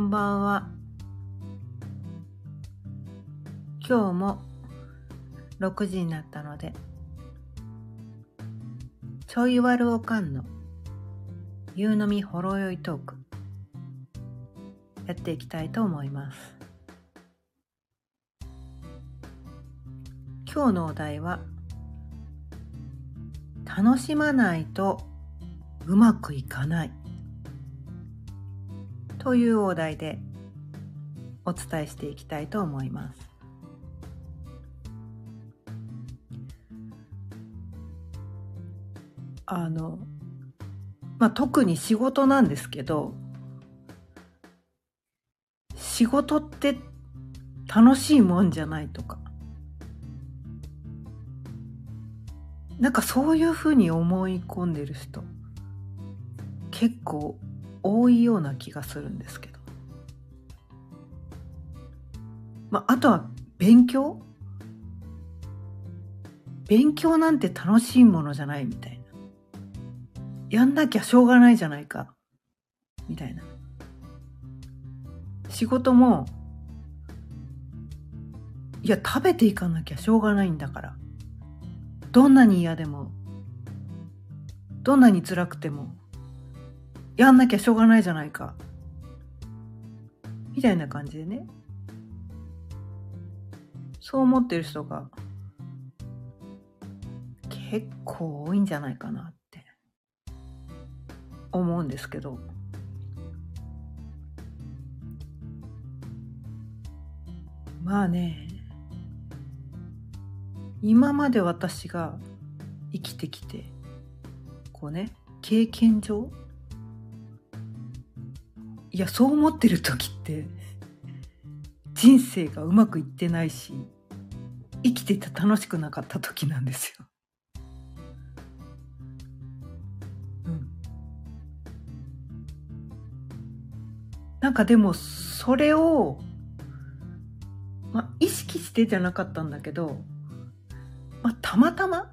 んばんは。今日も6時になったので、ちょいわるおかんの夕飲みほろ酔いトーク、やっていきたいと思います。今日のお題は、楽しまないとうまくいかないというお題でお伝えしていきたいと思います。あの、まあ、特に仕事なんですけど、仕事って楽しいもんじゃないとか、なんかそういうふうに思い込んでる人、結構多いような気がするんですけど。まあ、あとは勉強？勉強なんて楽しいものじゃないみたいな。やんなきゃしょうがないじゃないか。みたいな。仕事も、いや、食べていかなきゃしょうがないんだから。どんなに嫌でも、どんなに辛くても、やんなきゃしょうがないじゃないか。みたいな感じでね。そう思ってる人が結構多いんじゃないかなって思うんですけど。まあね、今まで私が生きてきて、こうね、経験上、いや、そう思ってる時って、人生がうまくいってないし、生きてて楽しくなかった時なんですよ。うん。なんかでも、それを、まあ、意識してじゃなかったんだけど、まあ、たまたま、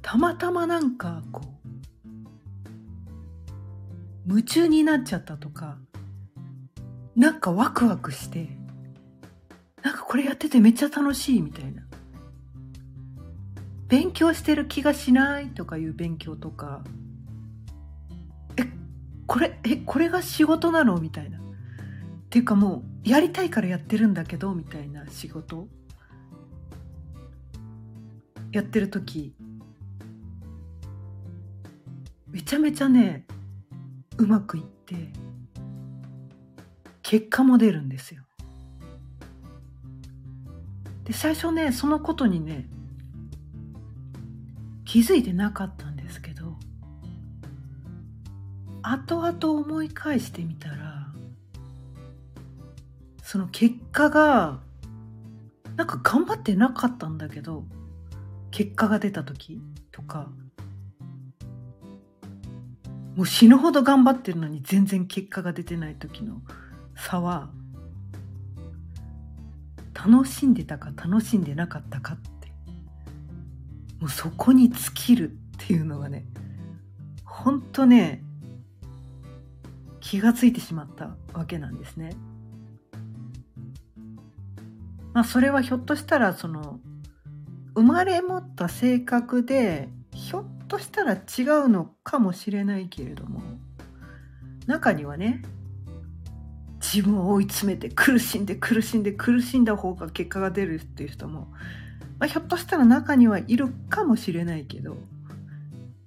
たまたまなんかこう、夢中になっちゃったとか、なんかワクワクして、なんかこれやっててめっちゃ楽しいみたいな。勉強してる気がしないとかいう勉強とか、え、これ、え、これが仕事なのみたいな。っていうかもう、やりたいからやってるんだけど、みたいな仕事やってる時めちゃめちゃね、うまくいって結果も出るんですよ。で最初ねそのことにね気づいてなかったんですけど後々思い返してみたらその結果がなんか頑張ってなかったんだけど結果が出た時とかもう死ぬほど頑張ってるのに全然結果が出てない時の差は楽しんでたか楽しんでなかったかってもうそこに尽きるっていうのがねほんとね気がついてしまったわけなんですね。まあそれはひょっとしたらその生まれ持った性格でとしたら違うのかもしれないけれども中にはね自分を追い詰めて苦しんで苦しんで苦しんだ方が結果が出るっていう人も、まあ、ひょっとしたら中にはいるかもしれないけど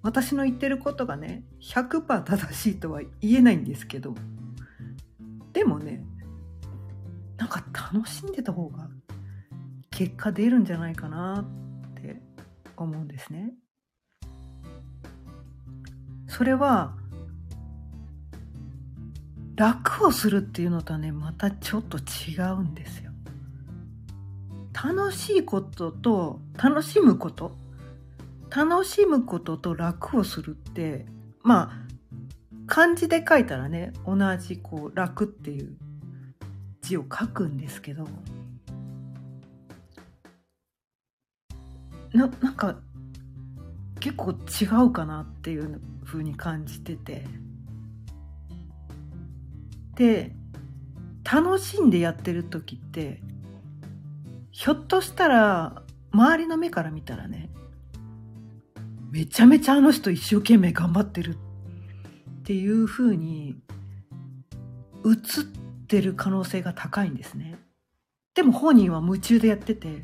私の言ってることがね100%正しいとは言えないんですけどでもねなんか楽しんでた方が結果出るんじゃないかなって思うんですね。それは楽をするっていうのとはねまたちょっと違うんですよ。楽しいことと楽しむこと楽しむことと楽をするってまあ漢字で書いたらね同じこう楽っていう字を書くんですけどななんか結構違うかなっていう風に感じてて。で楽しんでやってる時ってひょっとしたら周りの目から見たらねめちゃめちゃあの人一生懸命頑張ってるっていう風に映ってる可能性が高いんですね。でも本人は夢中でやってて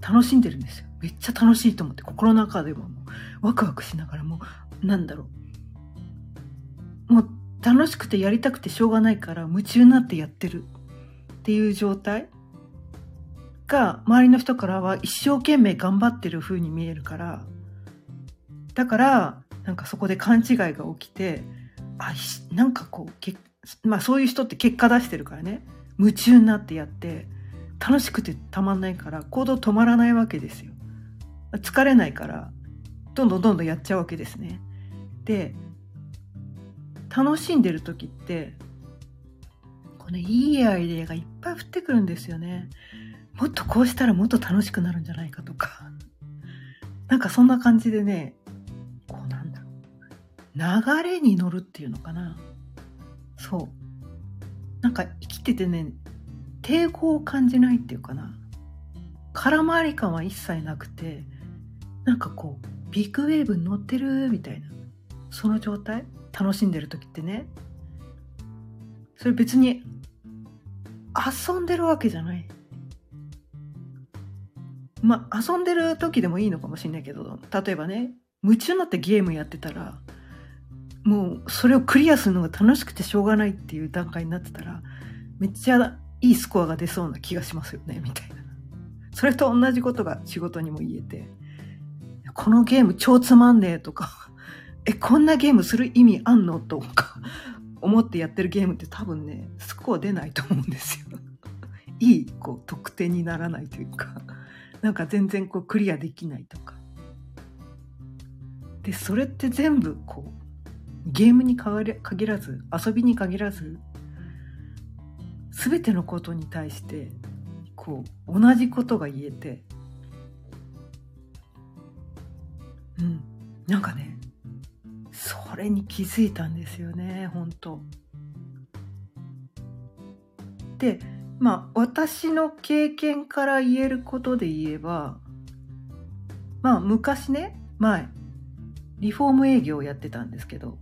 楽しんでるんですよ。めっちゃ楽しいと思って心の中でももう。ワクワクしながらもうなんだろうもう楽しくてやりたくてしょうがないから夢中になってやってるっていう状態が周りの人からは一生懸命頑張ってる風に見えるからだからなんかそこで勘違いが起きてあなんかこうけまあそういう人って結果出してるからね。夢中になってやって楽しくてたまんないから行動止まらないわけですよ。疲れないからどんどんどんどんやっちゃうわけですね。で楽しんでる時ってこのいいアイデアがいっぱい降ってくるんですよね。もっとこうしたらもっと楽しくなるんじゃないかとか。なんかそんな感じでねこうなんだろう。流れに乗るっていうのかな。そう。なんか生きててね抵抗を感じないっていうかな。空回り感は一切なくてなんかこうビッグウェーブに乗ってるみたいなその状態？楽しんでる時ってね。それ別に遊んでるわけじゃない。まあ遊んでる時でもいいのかもしれないけど例えばね夢中になってゲームやってたらもうそれをクリアするのが楽しくてしょうがないっていう段階になってたらめっちゃいいスコアが出そうな気がしますよねみたいな。それと同じことが仕事にも言えて。このゲーム超つまんねえとか えこんなゲームする意味あんのとか思ってやってるゲームって多分ねスコア出ないと思うんですよ。いいこう得点にならないというか。なんか全然こうクリアできないとか。でそれって全部こうゲームに限らず遊びに限らず全てのことに対してこう同じことが言えてうん。なんかねそれに気づいたんですよね本当。でまあ私の経験から言えることで言えばまあ昔ね前リフォーム営業をやってたんですけど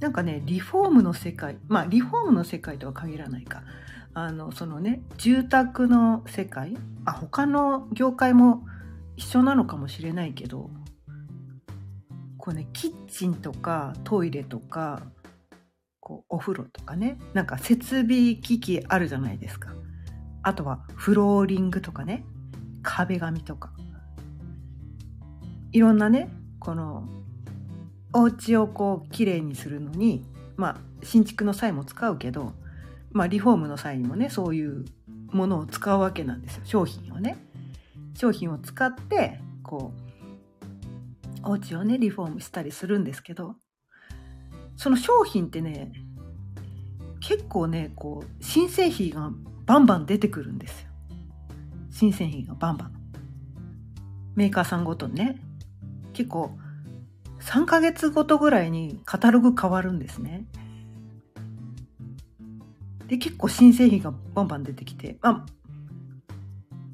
なんかねリフォームの世界まあリフォームの世界とは限らないか。あのそのね住宅の世界？あ他の業界も一緒なのかもしれないけどこうねキッチンとかトイレとかこうお風呂とかねなんか設備機器あるじゃないですか。あとはフローリングとかね壁紙とか。いろんなねこのお家をこうきれいにするのにまあ新築の際も使うけど、まあ、リフォームの際にもねそういうものを使うわけなんですよ商品をね。商品を使ってこうお家をねリフォームしたりするんですけどその商品ってね結構ねこう新製品がバンバン出てくるんですよ。新製品がバンバン。メーカーさんごとにね結構3ヶ月ごとぐらいにカタログ変わるんですね。で、結構新製品がバンバン出てきて、ま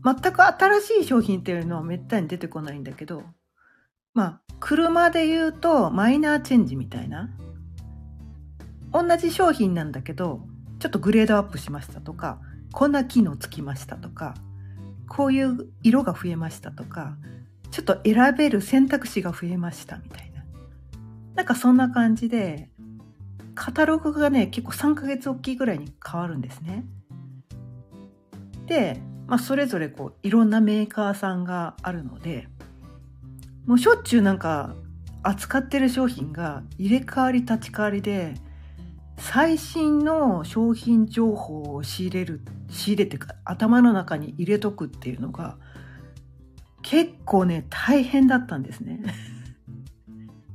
あ、全く新しい商品っていうのはめったに出てこないんだけど、まあ、車で言うとマイナーチェンジみたいな。同じ商品なんだけど、ちょっとグレードアップしましたとか、こんな機能つきましたとか、こういう色が増えましたとか、ちょっと選べる選択肢が増えましたみたいな。なんかそんな感じで、カタログがね、結構3ヶ月おきいぐらいに変わるんですね。で、まあ、それぞれこう、いろんなメーカーさんがあるので、もうしょっちゅうなんか、扱ってる商品が入れ替わり立ち替わりで、最新の商品情報を仕入れる、仕入れてか、頭の中に入れとくっていうのが、結構ね、大変だったんですね。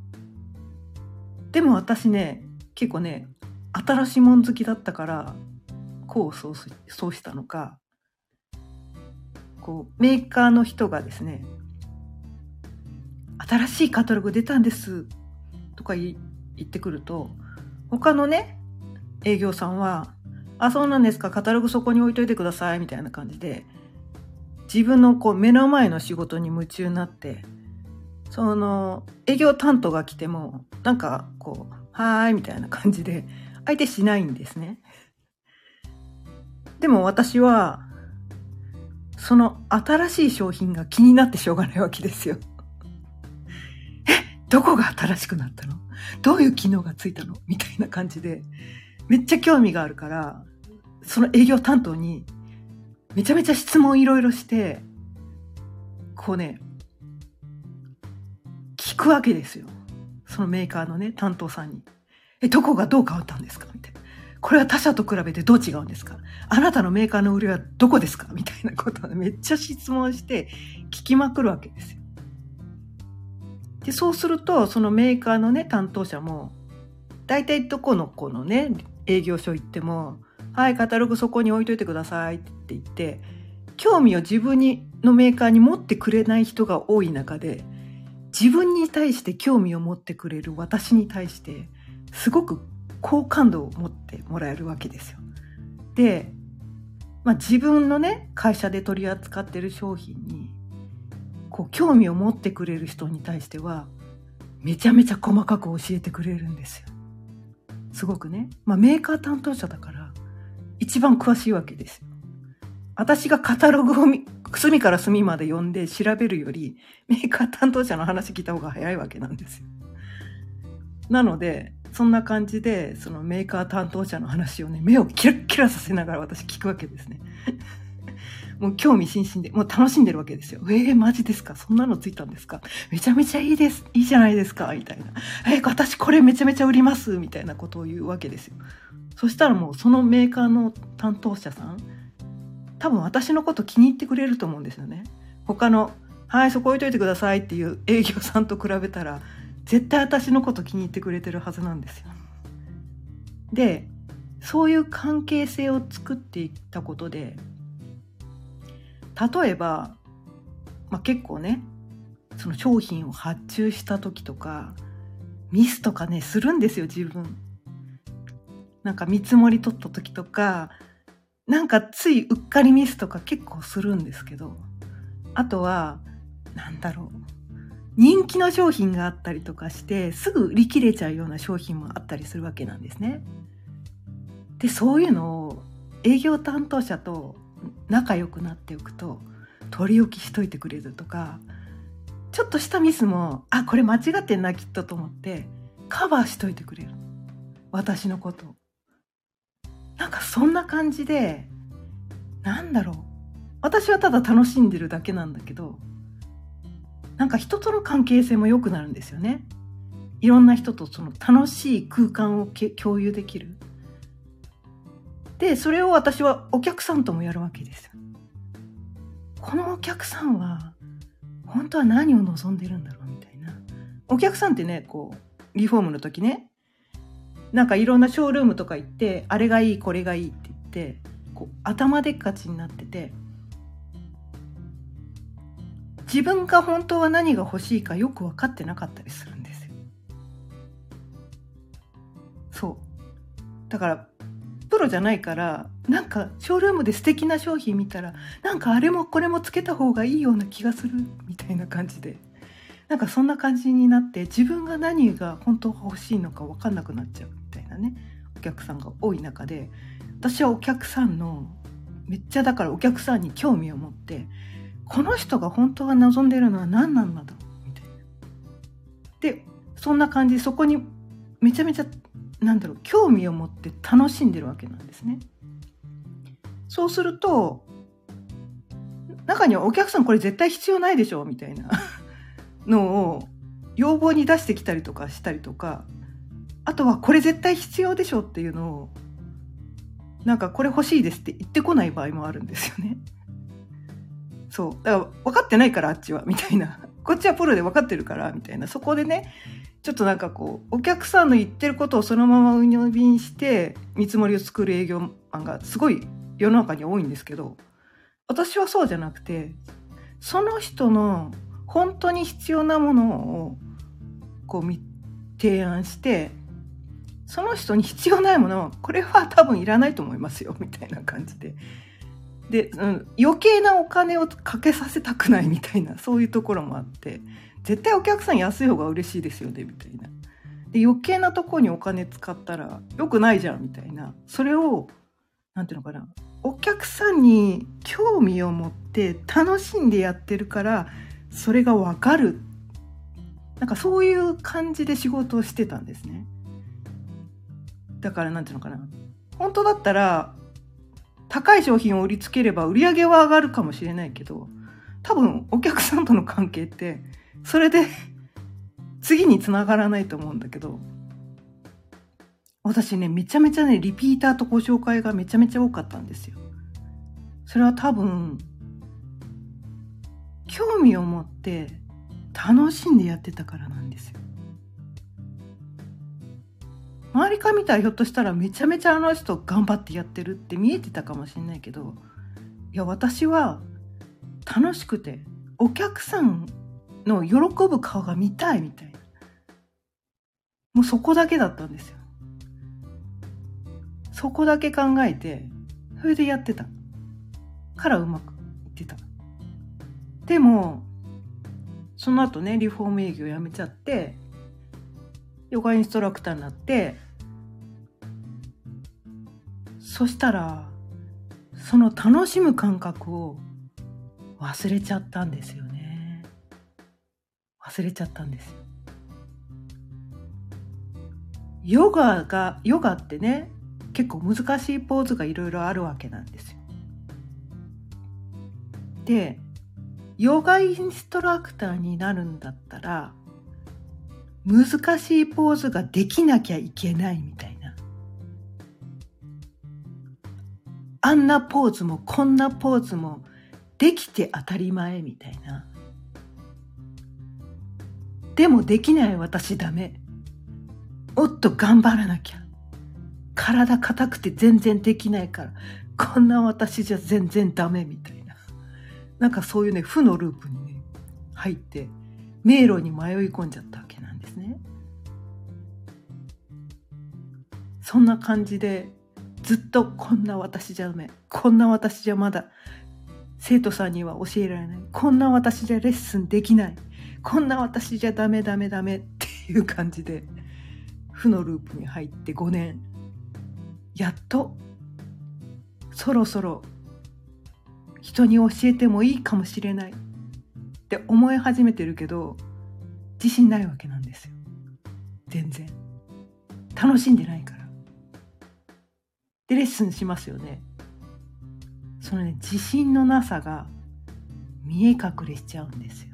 でも私ね結構ね新しいもん好きだったからこうそうそうしたのかこうメーカーの人がですね新しいカタログ出たんですとか言ってくると他のね営業さんは「あそうなんですかカタログそこに置いといてください」みたいな感じで自分のこう目の前の仕事に夢中になってその営業担当が来てもなんかこう「はーい」みたいな感じで相手しないんですね。でも私はその新しい商品が気になってしょうがないわけですよ。え、どこが新しくなったの？どういう機能がついたの？みたいな感じで、めっちゃ興味があるから、その営業担当にめちゃめちゃ質問いろいろして、こうね、聞くわけですよ。そのメーカーのね、担当さんに。え、どこがどう変わったんですか？みたいな。これは他社と比べてどう違うんですかあなたのメーカーの売りはどこですか？みたいなことをめっちゃ質問して聞きまくるわけですよ。で、そうすると、そのメーカーのね、担当者も、大体どこの子のね、営業所行っても、はい、カタログそこに置いといてくださいって言って、興味を自分にのメーカーに持ってくれない人が多い中で、自分に対して興味を持ってくれる私に対して、すごく好感度を持ってもらえるわけですよ。で、まあ、自分のね会社で取り扱ってる商品にこう興味を持ってくれる人に対してはめちゃめちゃ細かく教えてくれるんですよ。すごくね、まあ、メーカー担当者だから一番詳しいわけですよ。私がカタログを隅から隅まで読んで調べるよりメーカー担当者の話聞いた方が早いわけなんですよ。なのでそんな感じでそのメーカー担当者の話をね目をキラッキラさせながら私聞くわけですね。もう興味津々で、もう楽しんでるわけですよ。えー、マジですか？そんなのついたんですか？めちゃめちゃいいです。いいじゃないですか？みたいな。えー、私これめちゃめちゃ売ります？みたいなことを言うわけですよ。そしたらもうそのメーカーの担当者さん、多分私のこと気に入ってくれると思うんですよね。他の、はい、そこ置いといてくださいっていう営業さんと比べたら、絶対私のこと気に入ってくれてるはずなんですよ。で、そういう関係性を作っていったことで、例えば、まあ、結構ねその商品を発注した時とかミスとかねするんですよ自分。なんか見積もり取った時とかなんかついうっかりミスとか結構するんですけどあとはなんだろう。人気の商品があったりとかしてすぐ売り切れちゃうような商品もあったりするわけなんですね。でそういうのを営業担当者と仲良くなっておくと取り置きしといてくれるとかちょっとしたミスもあこれ間違ってんなきっとと思ってカバーしといてくれる。私のことかそんな感じでなんだろう。私はただ楽しんでるだけなんだけどなんか人との関係性も良くなるんですよね。いろんな人とその楽しい空間を共有できる。でそれを私はお客さんともやるわけですこのお客さんは本当は何を望んでるんだろうみたいな。お客さんってねこうリフォームの時ねなんかいろんなショールームとか行ってあれがいいこれがいいって言ってこう頭でっかちになってて自分が本当は何が欲しいかよく分かってなかったりするんですよ。そう。だからプロじゃないからなんかショールームで素敵な商品見たらなんかあれもこれもつけた方がいいような気がするみたいな感じで。なんかそんな感じになって自分が何が本当欲しいのか分かんなくなっちゃう。いなねお客さんが多い中で私はお客さんのめっちゃだからお客さんに興味を持ってこの人が本当は望んでるのは何なんだろうみたいな。でそんな感じそこにめちゃめちゃなんだろう興味を持って楽しんでるわけなんですね。そうすると中にはお客さんこれ絶対必要ないでしょみたいなのを要望に出してきたりとかしたりとかあとはこれ絶対必要でしょっていうのをなんかこれ欲しいですって言ってこない場合もあるんですよね。そう。だから分かってないからあっちはみたいな。こっちはプロで分かってるからみたいな。そこでね、ちょっとなんかこう、お客さんの言ってることをそのまま鵜呑みにして見積もりを作る営業マンがすごい世の中に多いんですけど、私はそうじゃなくて、その人の本当に必要なものをこう提案して、その人に必要ないものこれは多分いらないと思いますよみたいな感じで。で、うん、余計なお金をかけさせたくないみたいなそういうところもあって絶対お客さん安い方が嬉しいですよねみたいな。で余計なとこにお金使ったら良くないじゃんみたいな。それを何ていうのかな。お客さんに興味を持って楽しんでやってるからそれが分かる。なんかそういう感じで仕事をしてたんですね。だから何ていうのかな本当だったら高い商品を売りつければ売り上げは上がるかもしれないけど多分お客さんとの関係ってそれで次につながらないと思うんだけど私ねめちゃめちゃねリピーターとご紹介がめちゃめちゃ多かったんですよ。それは多分興味を持って楽しんでやってたからなんですよ。周りから見たらひょっとしたらめちゃめちゃあの人頑張ってやってるって見えてたかもしれないけどいや私は楽しくてお客さんの喜ぶ顔が見たいみたいな。もうそこだけだったんですよ。そこだけ考えてそれでやってた。からうまくいってた。でもその後ねリフォーム営業やめちゃってヨガインストラクターになってそしたらその楽しむ感覚を忘れちゃったんですよね。忘れちゃったんですヨガがヨガってね結構難しいポーズがいろいろあるわけなんですよ。でヨガインストラクターになるんだったら難しいポーズができなきゃいけないみたいな。あんなポーズもこんなポーズもできて当たり前みたいな。でもできない私ダメ。もっと頑張らなきゃ。体硬くて全然できないから、こんな私じゃ全然ダメみたいな。なんかそういうね、負のループにね、入って、迷路に迷い込んじゃったわけそんな感じでずっとこんな私じゃダメこんな私じゃまだ生徒さんには教えられないこんな私じゃレッスンできないこんな私じゃダメダメダメっていう感じで負のループに入って5年やっとそろそろ人に教えてもいいかもしれないって思い始めてるけど自信ないわけなんですよ。全然。楽しんでないから。でレッスンしますよね。そのね自信のなさが見え隠れしちゃうんですよ。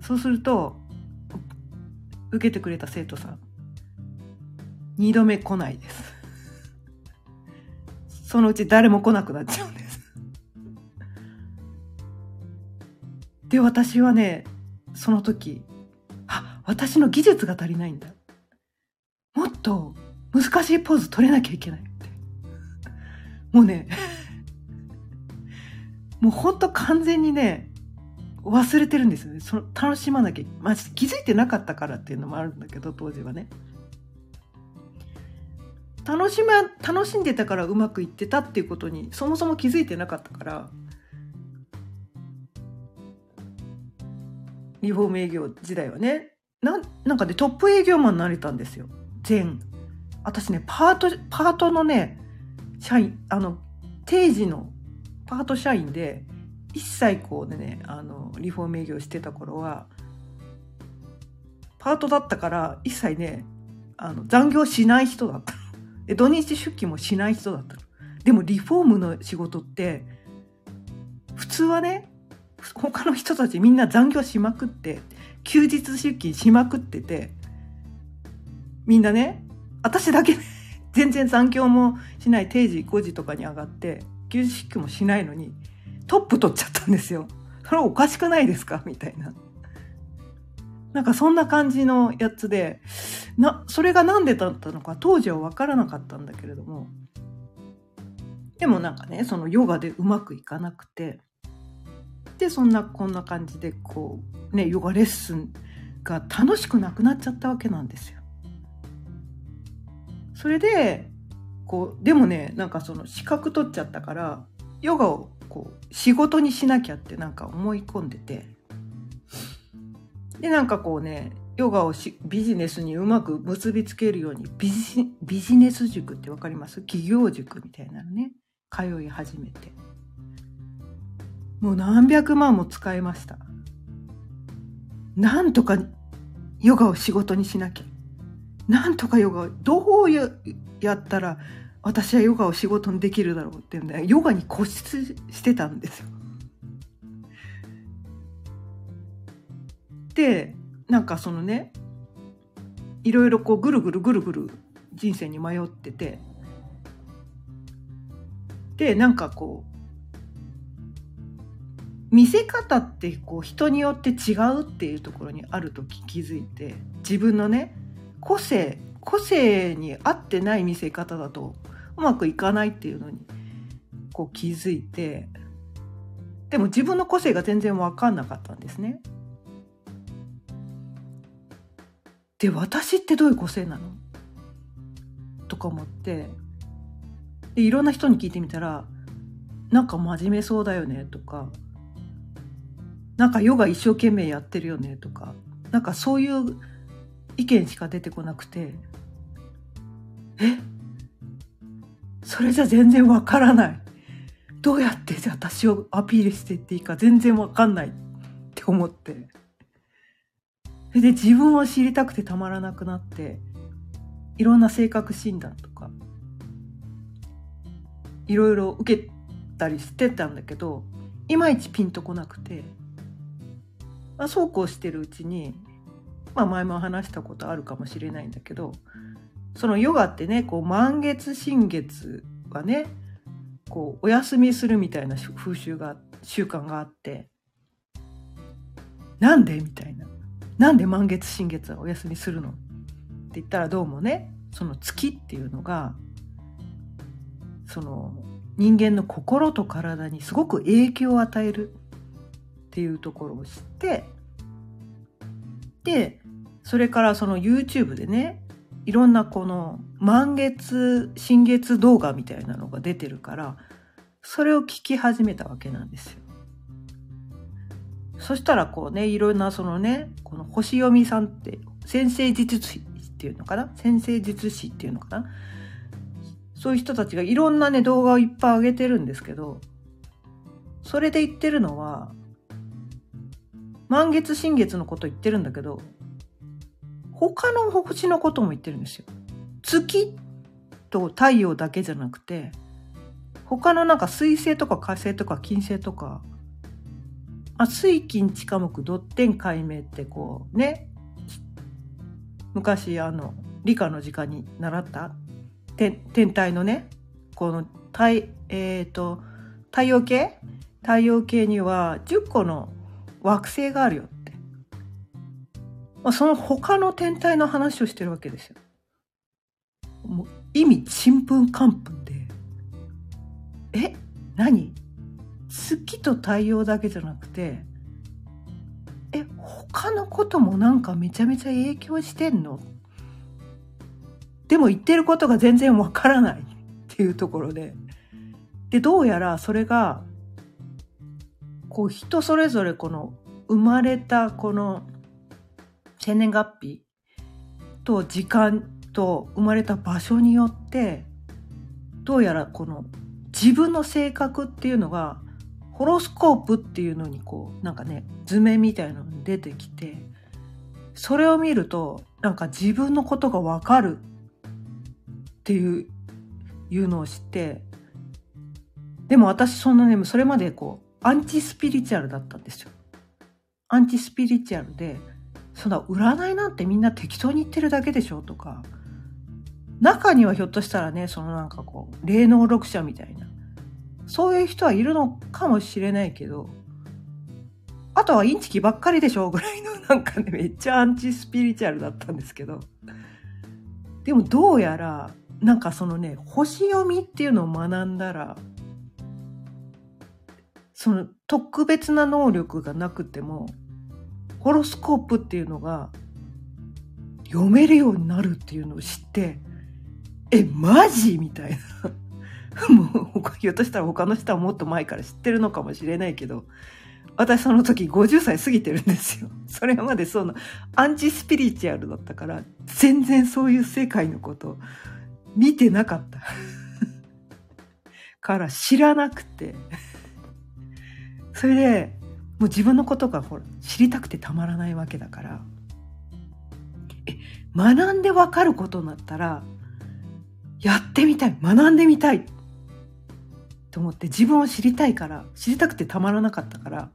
そうすると受けてくれた生徒さん2度目来ないです。そのうち誰も来なくなっちゃうんです。で私はねその時あ私の技術が足りないんだ。もっと難しいポーズ取れなきゃいけないって。もうね もうほんと完全にね忘れてるんですよね。その楽しまなきゃ、まあ、気づいてなかったからっていうのもあるんだけど当時はね。楽し,、ま、楽しんでたからうまくいってたっていうことにそもそも気づいてなかったからリフォーム営業時代はね。ななんかで、ね、トップ営業マンになれたんですよ。全私ねパートパートのね社員あの定時のパート社員で一切こうでねあのリフォーム営業してた頃はパートだったから一切ねあの残業しない人だった で土日出勤もしない人だったでもリフォームの仕事って普通はね他の人たちみんな残業しまくって休日出勤しまくっててみんなね私だけ 全然残業もしない定時5時とかに上がって休日出勤もしないのにトップ取っちゃったんですよ。それおかしくないですか？みたいな。なんかそんな感じのやつでなそれが何でだったのか当時は分からなかったんだけれどもでもなんかねそのヨガでうまくいかなくてでそんなこんな感じでこうねヨガレッスンが楽しくなくなっちゃったわけなんですよ。それでこうでもねなんかその資格取っちゃったからヨガをこう仕事にしなきゃってなんか思い込んでて。でなんかこうねヨガをしビジネスにうまく結びつけるようにビジビジネス塾って分かります？企業塾みたいなのね。通い始めて。もう何百万も使いました。なんとかヨガを仕事にしなきゃ。なんとかヨガどうやったら私はヨガを仕事にできるだろうっていうんでヨガに固執してたんですよ。でなんかそのねいろいろこうぐるぐるぐるぐる人生に迷っててでなんかこう見せ方ってこう人によって違うっていうところにあると気づいて自分のね個性個性に合ってない見せ方だとうまくいかないっていうのにこう気づいてでも自分の個性が全然分かんなかったんですね。で私ってどういう個性なの？とか思ってでいろんな人に聞いてみたらなんか真面目そうだよねとかなんかヨガ一生懸命やってるよねとかなんかそういう意見しか出てこなくてえ？それじゃ全然わからない。どうやって私をアピールしていっていいか全然わかんないって思って。それで自分を知りたくてたまらなくなっていろんな性格診断とかいろいろ受けたりしてたんだけどいまいちピンとこなくて、まあ、そうこうしてるうちに、まあ、前も話したことあるかもしれないんだけどそのヨガってねこう満月新月はねこうお休みするみたいな風習が習慣があってなんで？みたいな。なんで満月新月はお休みするの？って言ったらどうもねその月っていうのがその人間の心と体にすごく影響を与えるっていうところを知ってでそれからその YouTube でねいろんなこの満月新月動画みたいなのが出てるからそれを聞き始めたわけなんですよ。そしたらこうねいろんなそのねこの星読みさんって先生術師っていうのかな？先生術師っていうのかな？そういう人たちがいろんなね動画をいっぱい上げてるんですけどそれで言ってるのは満月新月のこと言ってるんだけど他の星のことも言ってるんですよ。月と太陽だけじゃなくて他のなんか水星とか火星とか金星とかあ水金地下木ドッテン解明ってこうね昔あの理科の時間に習った天体のねこの太,、えーと、太陽系？太陽系には10個の惑星があるよまあ、その他の天体の話をしてるわけですよ。もう意味ちんぷんかんぷんでえ何？月と太陽だけじゃなくてえ他のこともなんかめちゃめちゃ影響してんの？でも言ってることが全然わからないっていうところで。でどうやらそれがこう人それぞれこの生まれたこの生年月日と時間と生まれた場所によってどうやらこの自分の性格っていうのがホロスコープっていうのにこうなんかね図面みたいなのに出てきてそれを見るとなんか自分のことがわかるっていういうのを知ってでも私そんなねそれまでこうアンチスピリチュアルだったんですよ。アンチスピリチュアルでそんな占いなんてみんな適当に言ってるだけでしょとか。中にはひょっとしたらねそのなんかこう霊能力者みたいな。そういう人はいるのかもしれないけどあとはインチキばっかりでしょぐらいの なんかねめっちゃアンチスピリチュアルだったんですけど。でもどうやらなんかそのね星読みっていうのを学んだらその特別な能力がなくてもホロスコープっていうのが読めるようになるっていうのを知ってえマジ？みたいな もうひょっとしたら他の人はもっと前から知ってるのかもしれないけど私その時50歳過ぎてるんですよ。それまでそのアンチスピリチュアルだったから全然そういう世界のこと見てなかった。から知らなくて。それでもう自分のことがほら知りたくてたまらないわけだから。え、学んでわかることになったらやってみたい学んでみたいと思って自分を知りたいから知りたくてたまらなかったから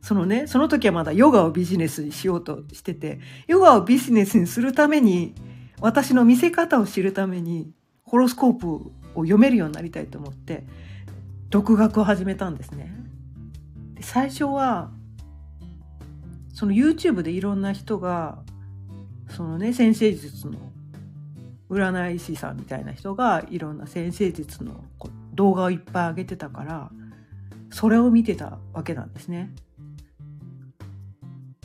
そのねその時はまだヨガをビジネスにしようとしててヨガをビジネスにするために私の見せ方を知るためにホロスコープを読めるようになりたいと思って独学を始めたんですね。最初はその YouTube でいろんな人がそのね先生術の占い師さんみたいな人がいろんな先生術の動画をいっぱい上げてたからそれを見てたわけなんですね。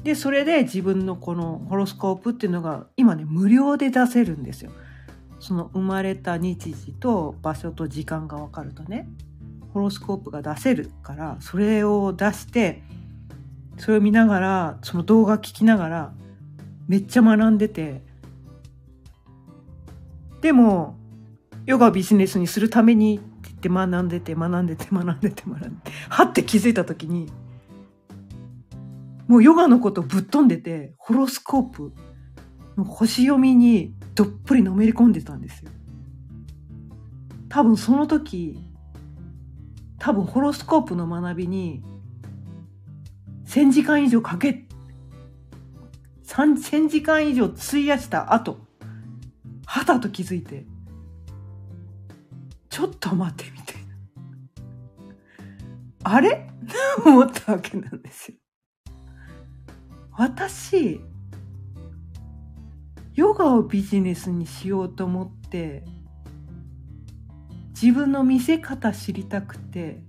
でそれで自分のこのホロスコープっていうのが今ね無料で出せるんですよ。その生まれた日時と場所と時間が分かるとねホロスコープが出せるからそれを出してそれを見ながらその動画聞きながらめっちゃ学んでてでもヨガをビジネスにするためにって言って学んでて学んでて学んでて学んでてはって気づいた時にもうヨガのことぶっ飛んでてホロスコープの星読みにどっぷりのめり込んでたんですよ。多分その時多分ホロスコープの学びに1,000時間以上かけ1,000時間以上費やした後はたと気づいてちょっと待ってみたいなあれ？思ったわけなんですよ。私ヨガをビジネスにしようと思って自分の見せ方知りたくて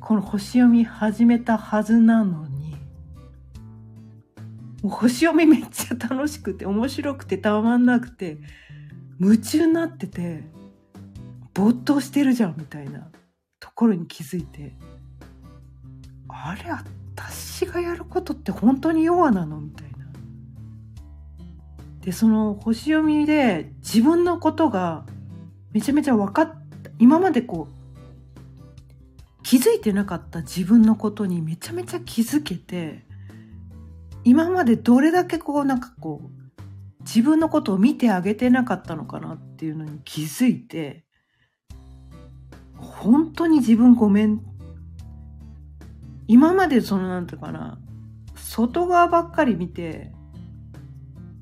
この星読み始めたはずなのに星読みめっちゃ楽しくて面白くてたまんなくて夢中になってて没頭してるじゃんみたいなところに気づいてあれ私がやることって本当に弱なのみたいな。でその星読みで自分のことがめちゃめちゃ分かった今までこう気づいてなかった自分のことにめちゃめちゃ気づけて今までどれだけこうなんかこう自分のことを見てあげてなかったのかなっていうのに気づいて本当に自分ごめん。今までそのなんていうかな外側ばっかり見て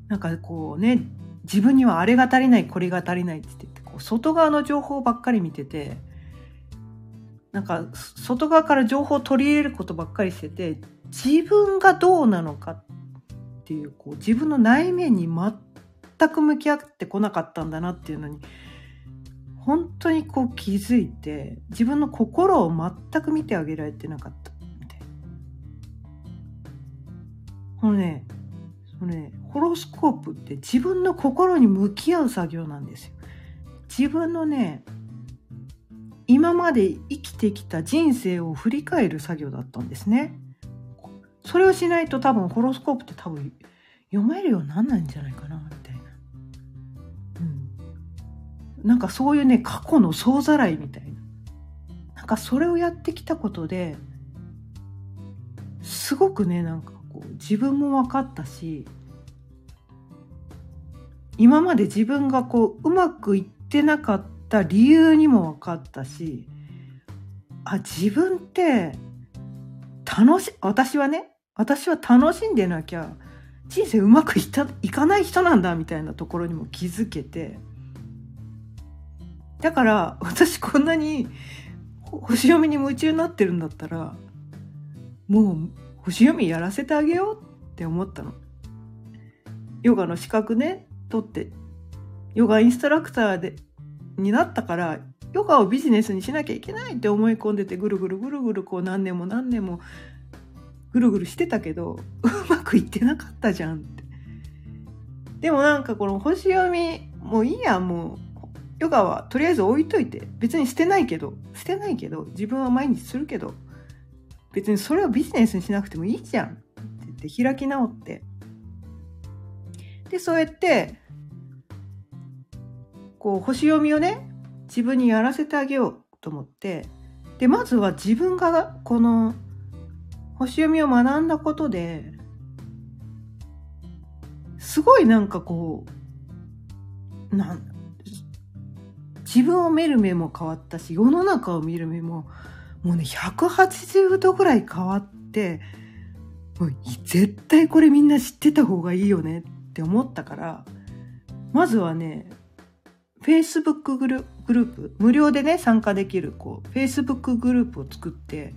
なんかこうね自分にはあれが足りないこれが足りないって言って外側の情報ばっかり見ててなんか外側から情報を取り入れることばっかりしてて自分がどうなのかっていうこう自分の内面に全く向き合ってこなかったんだなっていうのに本当にこう気づいて自分の心を全く見てあげられてなかったみたい。このねそのねホロスコープって自分の心に向き合う作業なんですよ。自分のね今まで生きてきた人生を振り返る作業だったんですね。それをしないと多分ホロスコープって多分読めるようになんないんじゃないかなみたいな。うん。なんかそういうね過去の総ざらいみたいな。なんかそれをやってきたことですごくねなんかこう自分も分かったし今まで自分がこううまくいってなかった理由にも分かったしあ自分って楽し私はね私は楽しんでなきゃ人生うまくいたいかない人なんだみたいなところにも気づけてだから私こんなに星読みに夢中になってるんだったらもう星読みやらせてあげようって思ったの。ヨガの資格ね取ってヨガインストラクターでになったからヨガをビジネスにしなきゃいけないって思い込んでてぐるぐるぐるぐるこう何年も何年もぐるぐるしてたけどうまくいってなかったじゃんって。でもなんかこの星読みもういいやもう。ヨガはとりあえず置いといて。別に捨てないけど。捨てないけど。自分は毎日するけど。別にそれをビジネスにしなくてもいいじゃんって言って開き直って。でそうやってこう星読みをね自分にやらせてあげようと思ってでまずは自分がこの星読みを学んだことですごいなんかこうなん自分を見る目も変わったし世の中を見る目ももうね180度ぐらい変わってもう絶対これみんな知ってた方がいいよねって思ったからまずはね Facebook グループ無料でね参加できるこう Facebook グループを作って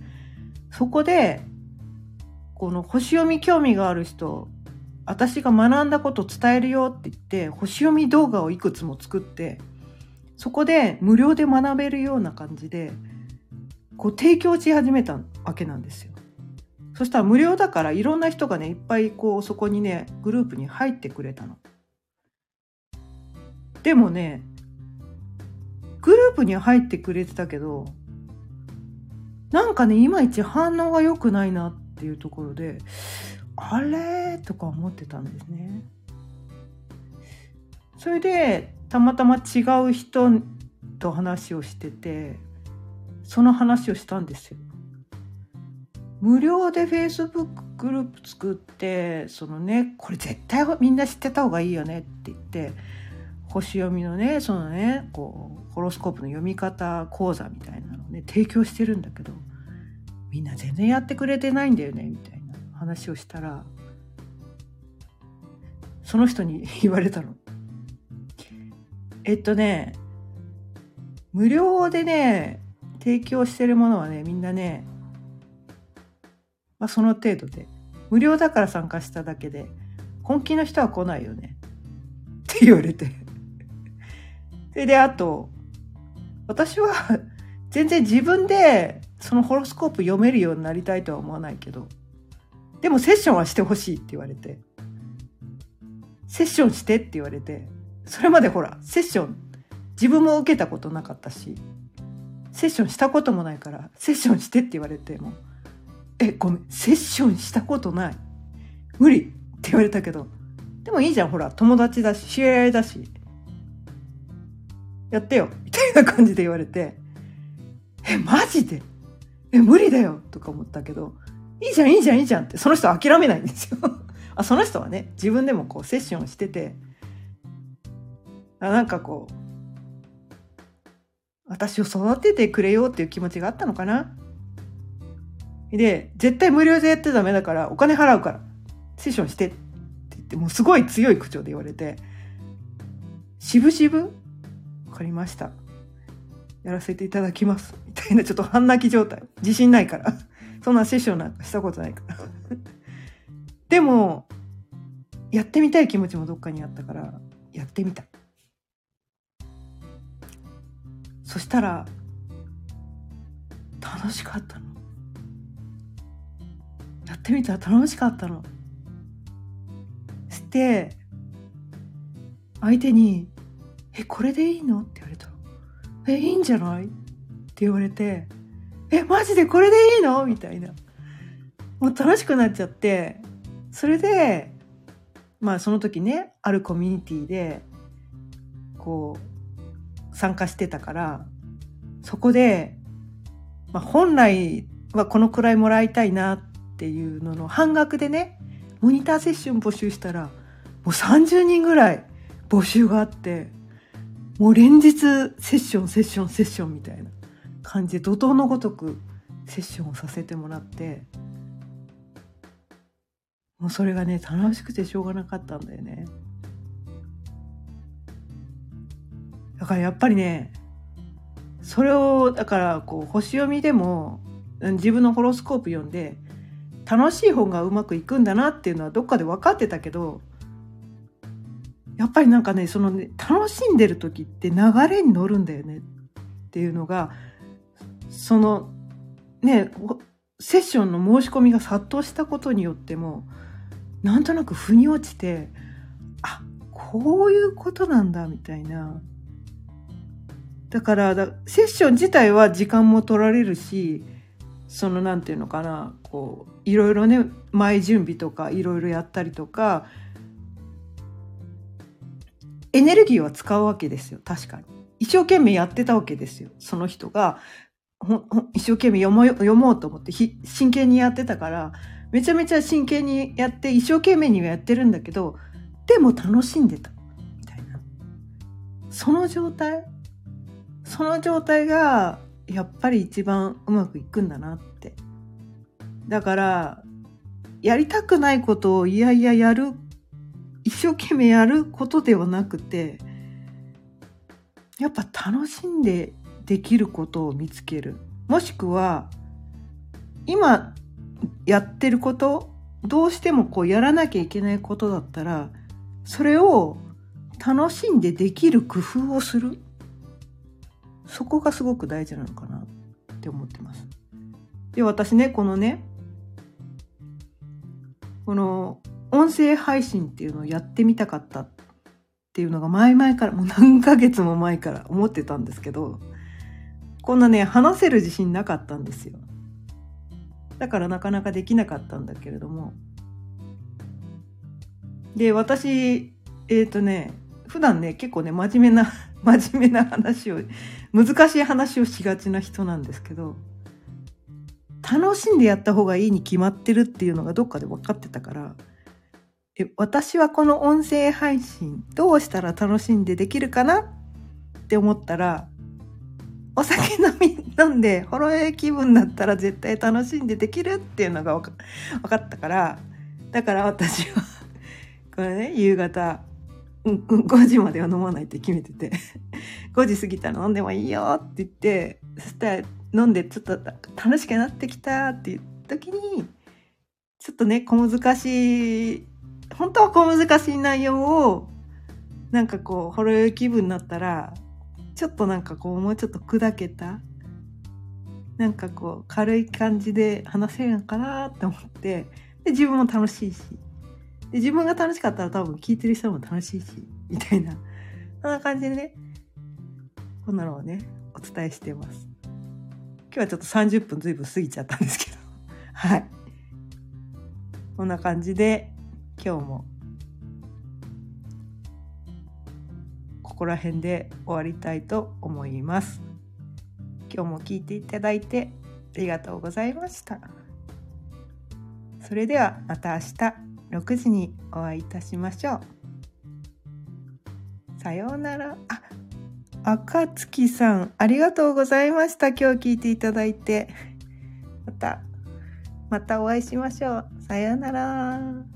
そこでこの星読み興味がある人私が学んだこと伝えるよって言って星読み動画をいくつも作ってそこで無料で学べるような感じでこう提供し始めたわけなんですよ。そしたら無料だからいろんな人がねいっぱいこうそこにねグループに入ってくれたの。でもねグループに入ってくれてたけどなんかねいまいち反応が良くないなっていうところであれとか思ってたんですね。それでたまたま違う人と話をしててその話をしたんですよ。無料で Facebook グループ作ってそのねこれ絶対みんな知ってた方がいいよねって言って星読みのねそのねこうホロスコープの読み方講座みたいなのをね提供してるんだけどみんな全然やってくれてないんだよねみたいな話をしたらその人に 言われたの。えっとね無料でね提供してるものはねみんなね、まあ、その程度で。無料だから参加しただけで本気の人は来ないよね。って言われて。それであと私は 全然自分でそのホロスコープ読めるようになりたいとは思わないけどでもセッションはしてほしいって言われてセッションしてって言われてそれまでほらセッション自分も受けたことなかったしセッションしたこともないからセッションしてって言われてもえごめんセッションしたことない？無理って言われたけどでもいいじゃんほら友達だし知り合いだし。やってよ。みたいな感じで言われてえマジで？え無理だよ。とか思ったけどいいじゃんいいじゃんいいじゃんってその人諦めないんですよ。あその人はね自分でもこうセッションしててあなんかこう私を育ててくれようっていう気持ちがあったのかな？で、絶対無料でやってダメだからお金払うからセッションしてって言ってもうすごい強い口調で言われて渋々わかりました。やらせていただきます。みたいなちょっと半泣き状態。自信ないから。そんなセッションなんかしたことないから でも、やってみたい気持ちもどっかにあったから、やってみた。そしたら楽しかったのやってみたら楽しかったのして相手に「えこれでいいの?」って言われた「えいいんじゃない?」って言われて「えマジでこれでいいの?」みたいなもう楽しくなっちゃってそれでまあその時ねあるコミュニティでこう参加してたからそこで、まあ、本来はこのくらいもらいたいなっていうのの半額でねモニターセッション募集したらもう30人ぐらい募集があってもう連日セッションセッションセッションみたいな感じで怒涛のごとくセッションをさせてもらってもうそれがね楽しくてしょうがなかったんだよね。だからやっぱりねそれをだからこう星読みでも自分のホロスコープ読んで楽しい方がうまくいくんだなっていうのはどっかで分かってたけどやっぱりなんかねそのね楽しんでる時って流れに乗るんだよねっていうのがそのねセッションの申し込みが殺到したことによってもなんとなく腑に落ちてあこういうことなんだみたいな。だからセッション自体は時間も取られるしそのなんていうのかなこういろいろね前準備とかいろいろやったりとかエネルギーは使うわけですよ。確かに。一生懸命やってたわけですよ。その人が。一生懸命読もう読もうと思って真剣にやってたからめちゃめちゃ真剣にやって一生懸命にはやってるんだけどでも楽しんでた。みたいな。その状態？その状態がやっぱり一番うまくいくんだなって。だからやりたくないことをいやいややる一生懸命やることではなくてやっぱ楽しんでできることを見つけるもしくは今やってることどうしてもこうやらなきゃいけないことだったらそれを楽しんでできる工夫をするそこがすごく大事なのかなって思ってます。で私ねこのねこの音声配信っていうのをやってみたかったっていうのが前々からもう何ヶ月も前から思ってたんですけどこんなね話せる自信なかったんですよ。だからなかなかできなかったんだけれども。で私えっ、ー、とね普段ね結構ね真面目な 真面目な話を難しい話をしがちな人なんですけど楽しんでやった方がいいに決まってるっていうのがどっかで分かってたから私はこの音声配信どうしたら楽しんでできるかなって思ったらお酒飲み飲んでほろ酔い気分だったら絶対楽しんでできるっていうのが分かったからだから私はこれね夕方5時までは飲まないって決めてて5時過ぎたら飲んでもいいよって言ってそしたら飲んでちょっと楽しくなってきたっていう時にちょっとね小難しい本当は小難しい内容をなんかこうほろ酔い気分になったらちょっとなんかこうもうちょっと砕けたなんかこう軽い感じで話せるのかなって思ってで自分も楽しいしで自分が楽しかったら多分聞いてる人も楽しいしみたいなそんな感じでねこんなのをねお伝えしてます。今日はちょっと30分ずいぶん過ぎちゃったんですけど。はい。こんな感じで今日もここら辺で終わりたいと思います今日も聞いていただいてありがとうございましたそれではまた明日6時にお会いいたしましょう。さようなら。あ、赤月さん、ありがとうございました。今日聞いていただいて。また、またお会いしましょう。さようなら。